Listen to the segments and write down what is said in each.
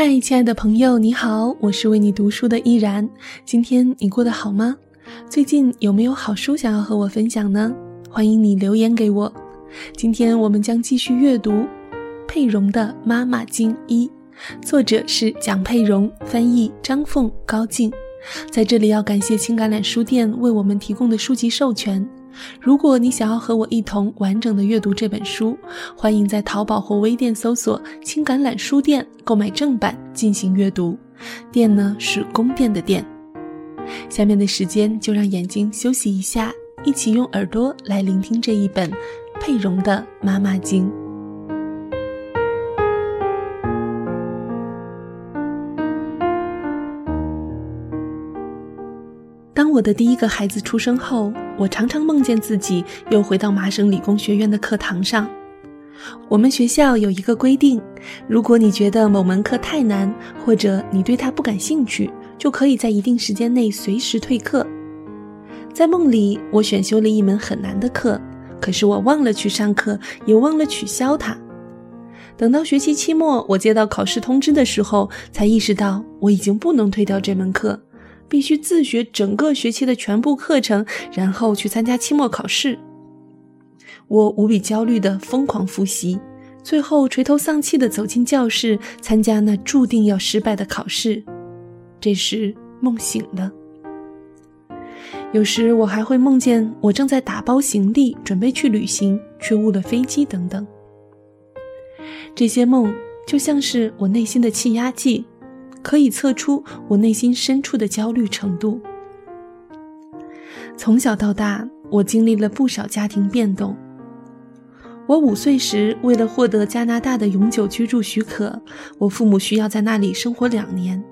嗨，亲爱的朋友，你好，我是为你读书的依然。今天你过得好吗？最近有没有好书想要和我分享呢？欢迎你留言给我。今天我们将继续阅读佩蓉的《妈妈经一》，作者是蒋佩蓉，翻译张凤、高静。在这里要感谢青橄榄书店为我们提供的书籍授权。如果你想要和我一同完整的阅读这本书，欢迎在淘宝或微店搜索“青橄榄书店”购买正版进行阅读。店呢是宫殿的殿。下面的时间就让眼睛休息一下，一起用耳朵来聆听这一本佩蓉的《妈妈经》。当我的第一个孩子出生后，我常常梦见自己又回到麻省理工学院的课堂上。我们学校有一个规定：如果你觉得某门课太难，或者你对它不感兴趣，就可以在一定时间内随时退课。在梦里，我选修了一门很难的课，可是我忘了去上课，也忘了取消它。等到学期期末，我接到考试通知的时候，才意识到我已经不能退掉这门课。必须自学整个学期的全部课程，然后去参加期末考试。我无比焦虑的疯狂复习，最后垂头丧气的走进教室，参加那注定要失败的考试。这时梦醒了。有时我还会梦见我正在打包行李，准备去旅行，却误了飞机等等。这些梦就像是我内心的气压计。可以测出我内心深处的焦虑程度。从小到大，我经历了不少家庭变动。我五岁时，为了获得加拿大的永久居住许可，我父母需要在那里生活两年。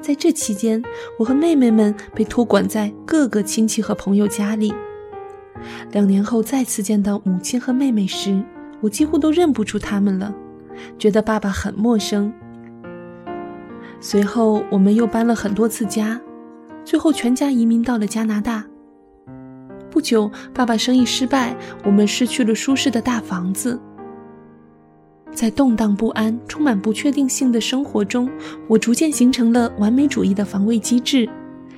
在这期间，我和妹妹们被托管在各个亲戚和朋友家里。两年后再次见到母亲和妹妹时，我几乎都认不出他们了，觉得爸爸很陌生。随后，我们又搬了很多次家，最后全家移民到了加拿大。不久，爸爸生意失败，我们失去了舒适的大房子。在动荡不安、充满不确定性的生活中，我逐渐形成了完美主义的防卫机制，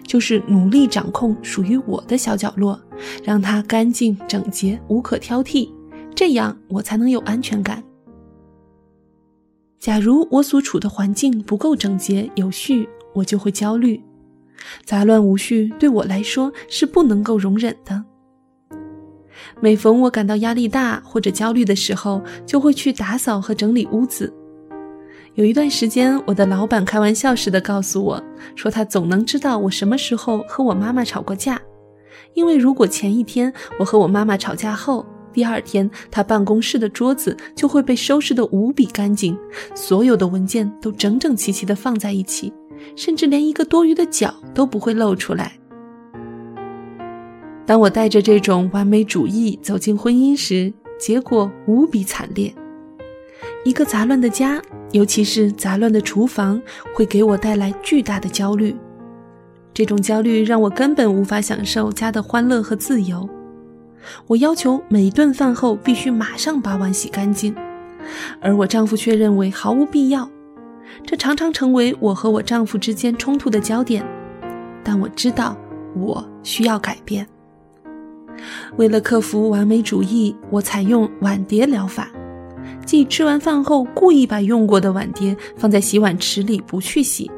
就是努力掌控属于我的小角落，让它干净整洁、无可挑剔，这样我才能有安全感。假如我所处的环境不够整洁有序，我就会焦虑。杂乱无序对我来说是不能够容忍的。每逢我感到压力大或者焦虑的时候，就会去打扫和整理屋子。有一段时间，我的老板开玩笑似的告诉我说，他总能知道我什么时候和我妈妈吵过架，因为如果前一天我和我妈妈吵架后，第二天，他办公室的桌子就会被收拾得无比干净，所有的文件都整整齐齐地放在一起，甚至连一个多余的角都不会露出来。当我带着这种完美主义走进婚姻时，结果无比惨烈。一个杂乱的家，尤其是杂乱的厨房，会给我带来巨大的焦虑。这种焦虑让我根本无法享受家的欢乐和自由。我要求每顿饭后必须马上把碗洗干净，而我丈夫却认为毫无必要。这常常成为我和我丈夫之间冲突的焦点。但我知道我需要改变。为了克服完美主义，我采用碗碟疗法，即吃完饭后故意把用过的碗碟放在洗碗池里不去洗。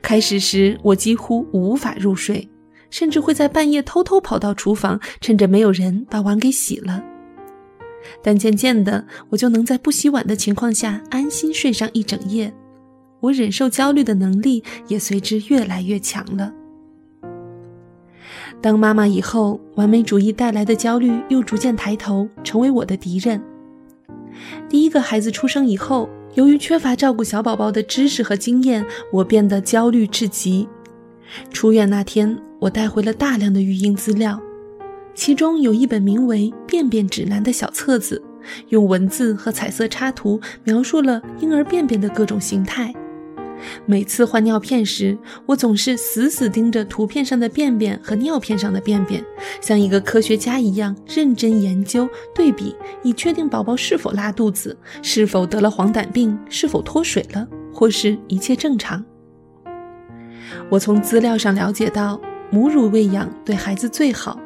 开始时，我几乎无法入睡。甚至会在半夜偷偷跑到厨房，趁着没有人把碗给洗了。但渐渐的，我就能在不洗碗的情况下安心睡上一整夜。我忍受焦虑的能力也随之越来越强了。当妈妈以后，完美主义带来的焦虑又逐渐抬头，成为我的敌人。第一个孩子出生以后，由于缺乏照顾小宝宝的知识和经验，我变得焦虑至极。出院那天，我带回了大量的育婴资料，其中有一本名为《便便指南》的小册子，用文字和彩色插图描述了婴儿便便的各种形态。每次换尿片时，我总是死死盯着图片上的便便和尿片上的便便，像一个科学家一样认真研究对比，以确定宝宝是否拉肚子、是否得了黄疸病、是否脱水了。或是一切正常。我从资料上了解到，母乳喂养对孩子最好，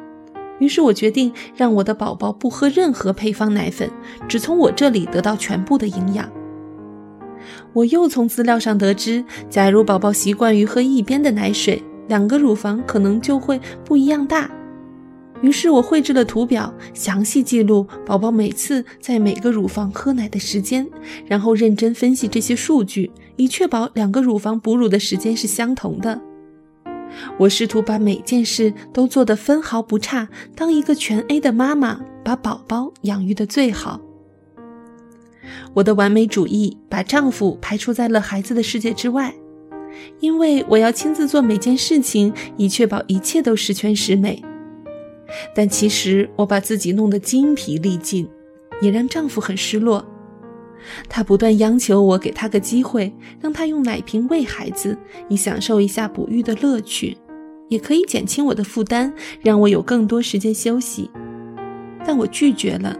于是我决定让我的宝宝不喝任何配方奶粉，只从我这里得到全部的营养。我又从资料上得知，假如宝宝习惯于喝一边的奶水，两个乳房可能就会不一样大。于是我绘制了图表，详细记录宝宝每次在每个乳房喝奶的时间，然后认真分析这些数据，以确保两个乳房哺乳的时间是相同的。我试图把每件事都做得分毫不差，当一个全 A 的妈妈，把宝宝养育得最好。我的完美主义把丈夫排除在了孩子的世界之外，因为我要亲自做每件事情，以确保一切都十全十美。但其实我把自己弄得精疲力尽，也让丈夫很失落。他不断央求我给他个机会，让他用奶瓶喂孩子，以享受一下哺育的乐趣，也可以减轻我的负担，让我有更多时间休息。但我拒绝了。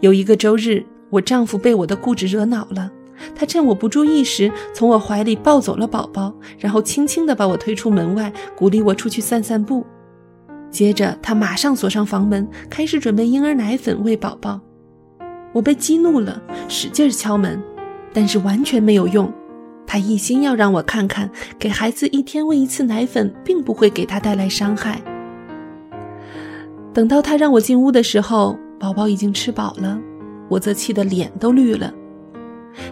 有一个周日，我丈夫被我的固执惹恼了，他趁我不注意时，从我怀里抱走了宝宝，然后轻轻地把我推出门外，鼓励我出去散散步。接着，他马上锁上房门，开始准备婴儿奶粉喂宝宝。我被激怒了，使劲敲门，但是完全没有用。他一心要让我看看，给孩子一天喂一次奶粉，并不会给他带来伤害。等到他让我进屋的时候，宝宝已经吃饱了，我则气得脸都绿了。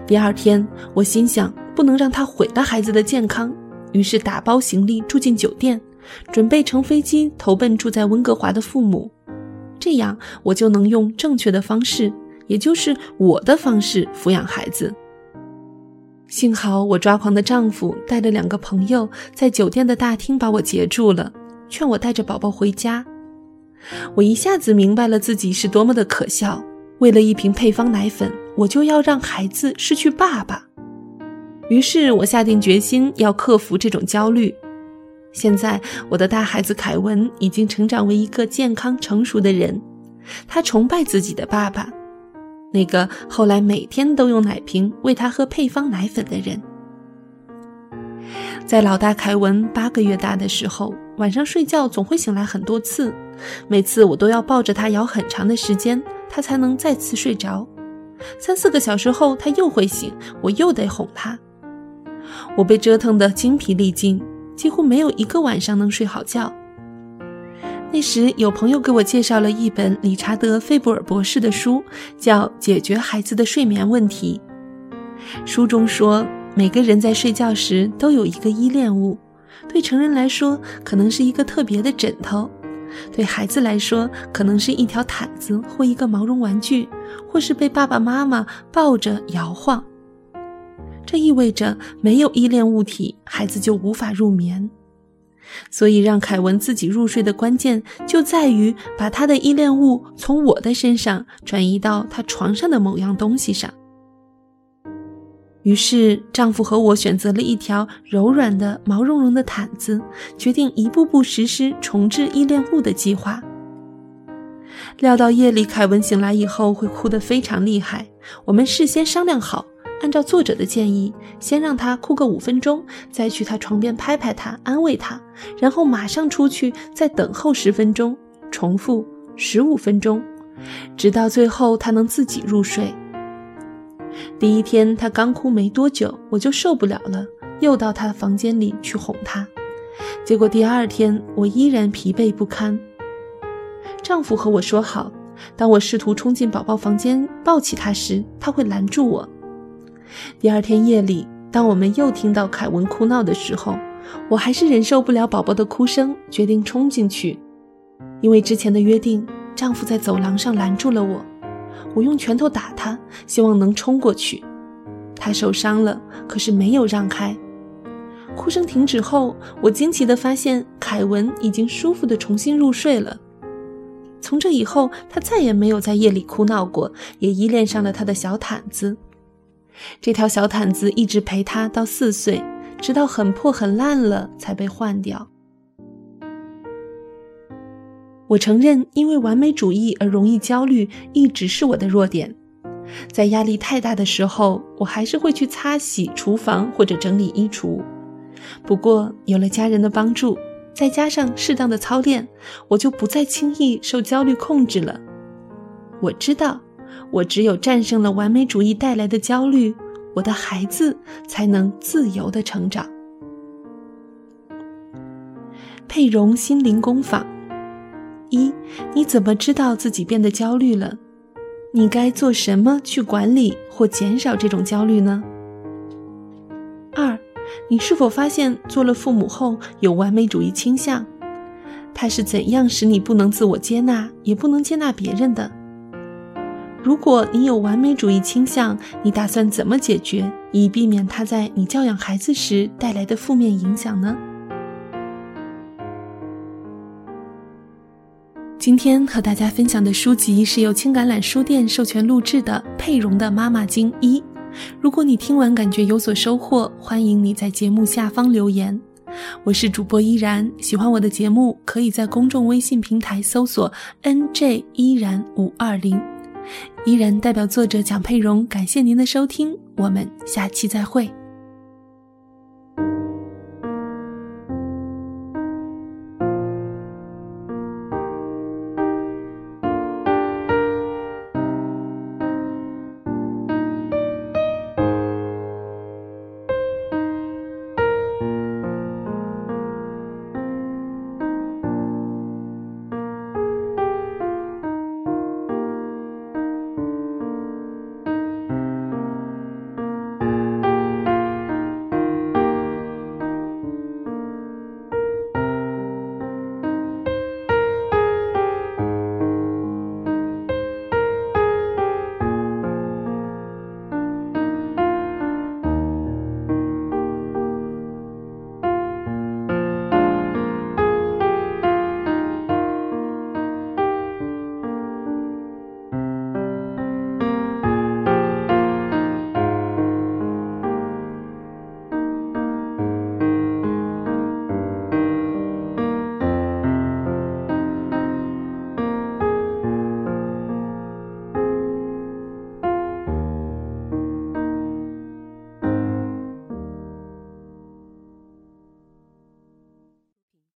第二天，我心想不能让他毁了孩子的健康，于是打包行李住进酒店。准备乘飞机投奔住在温哥华的父母，这样我就能用正确的方式，也就是我的方式抚养孩子。幸好我抓狂的丈夫带了两个朋友在酒店的大厅把我截住了，劝我带着宝宝回家。我一下子明白了自己是多么的可笑，为了一瓶配方奶粉，我就要让孩子失去爸爸。于是我下定决心要克服这种焦虑。现在，我的大孩子凯文已经成长为一个健康成熟的人，他崇拜自己的爸爸，那个后来每天都用奶瓶喂他喝配方奶粉的人。在老大凯文八个月大的时候，晚上睡觉总会醒来很多次，每次我都要抱着他摇很长的时间，他才能再次睡着。三四个小时后，他又会醒，我又得哄他。我被折腾得精疲力尽。几乎没有一个晚上能睡好觉。那时有朋友给我介绍了一本理查德·费布尔博士的书，叫《解决孩子的睡眠问题》。书中说，每个人在睡觉时都有一个依恋物，对成人来说可能是一个特别的枕头，对孩子来说可能是一条毯子或一个毛绒玩具，或是被爸爸妈妈抱着摇晃。这意味着没有依恋物体，孩子就无法入眠。所以，让凯文自己入睡的关键就在于把他的依恋物从我的身上转移到他床上的某样东西上。于是，丈夫和我选择了一条柔软的毛茸茸的毯子，决定一步步实施重置依恋物的计划。料到夜里凯文醒来以后会哭得非常厉害，我们事先商量好。按照作者的建议，先让他哭个五分钟，再去他床边拍拍他，安慰他，然后马上出去，再等候十分钟，重复十五分钟，直到最后他能自己入睡。第一天他刚哭没多久，我就受不了了，又到他的房间里去哄他。结果第二天我依然疲惫不堪。丈夫和我说好，当我试图冲进宝宝房间抱起他时，他会拦住我。第二天夜里，当我们又听到凯文哭闹的时候，我还是忍受不了宝宝的哭声，决定冲进去。因为之前的约定，丈夫在走廊上拦住了我。我用拳头打他，希望能冲过去。他受伤了，可是没有让开。哭声停止后，我惊奇地发现凯文已经舒服地重新入睡了。从这以后，他再也没有在夜里哭闹过，也依恋上了他的小毯子。这条小毯子一直陪他到四岁，直到很破很烂了才被换掉。我承认，因为完美主义而容易焦虑，一直是我的弱点。在压力太大的时候，我还是会去擦洗厨房或者整理衣橱。不过有了家人的帮助，再加上适当的操练，我就不再轻易受焦虑控制了。我知道，我只有战胜了完美主义带来的焦虑，我的孩子才能自由的成长。佩蓉心灵工坊：一，你怎么知道自己变得焦虑了？你该做什么去管理或减少这种焦虑呢？二，你是否发现做了父母后有完美主义倾向？它是怎样使你不能自我接纳，也不能接纳别人的？如果你有完美主义倾向，你打算怎么解决，以避免它在你教养孩子时带来的负面影响呢？今天和大家分享的书籍是由青橄榄书店授权录制的《佩蓉的妈妈经一》。如果你听完感觉有所收获，欢迎你在节目下方留言。我是主播依然，喜欢我的节目，可以在公众微信平台搜索 “nj 依然五二零”。依然代表作者蒋佩蓉，感谢您的收听，我们下期再会。